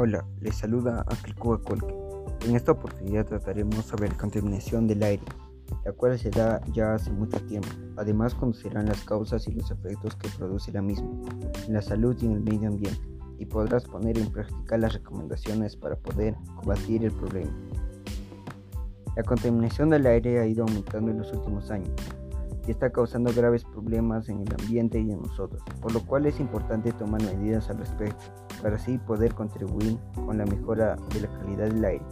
Hola, les saluda Ángel Cuba Colque. En esta oportunidad trataremos sobre la contaminación del aire, la cual se da ya hace mucho tiempo. Además conocerán las causas y los efectos que produce la misma en la salud y en el medio ambiente y podrás poner en práctica las recomendaciones para poder combatir el problema. La contaminación del aire ha ido aumentando en los últimos años y está causando graves problemas en el ambiente y en nosotros, por lo cual es importante tomar medidas al respecto para así poder contribuir con la mejora de la calidad del aire.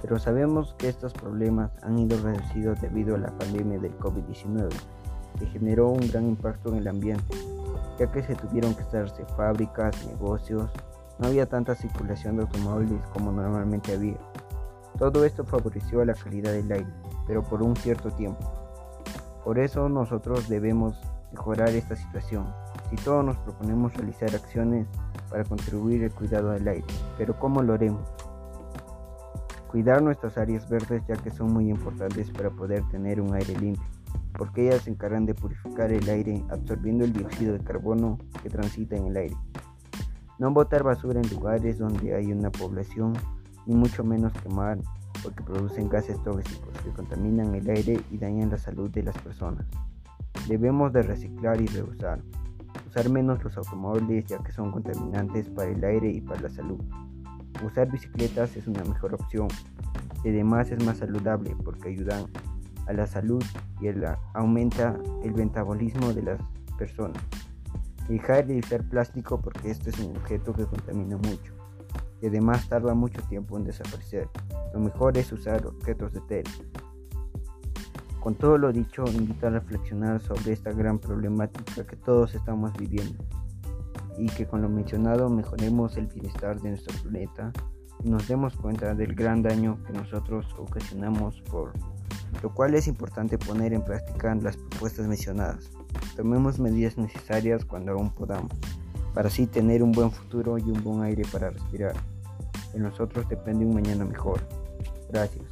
Pero sabemos que estos problemas han ido reducidos debido a la pandemia del COVID-19, que generó un gran impacto en el ambiente, ya que se tuvieron que cerrarse fábricas, negocios, no había tanta circulación de automóviles como normalmente había. Todo esto favoreció a la calidad del aire, pero por un cierto tiempo. Por eso nosotros debemos mejorar esta situación. Si todos nos proponemos realizar acciones para contribuir al cuidado del aire, pero ¿cómo lo haremos? Cuidar nuestras áreas verdes ya que son muy importantes para poder tener un aire limpio, porque ellas se encargan de purificar el aire absorbiendo el dióxido de carbono que transita en el aire. No botar basura en lugares donde hay una población, ni mucho menos quemar porque producen gases tóxicos que contaminan el aire y dañan la salud de las personas. Debemos de reciclar y reusar. Usar menos los automóviles ya que son contaminantes para el aire y para la salud. Usar bicicletas es una mejor opción. Además es más saludable porque ayudan a la salud y aumenta el metabolismo de las personas. Dejar de usar plástico porque este es un objeto que contamina mucho y además tarda mucho tiempo en desaparecer. Lo mejor es usar objetos de tela. Con todo lo dicho, invito a reflexionar sobre esta gran problemática que todos estamos viviendo y que con lo mencionado mejoremos el bienestar de nuestro planeta y nos demos cuenta del gran daño que nosotros ocasionamos por lo cual es importante poner en práctica las propuestas mencionadas. Tomemos medidas necesarias cuando aún podamos para así tener un buen futuro y un buen aire para respirar. De nosotros depende un mañana mejor. Gracias.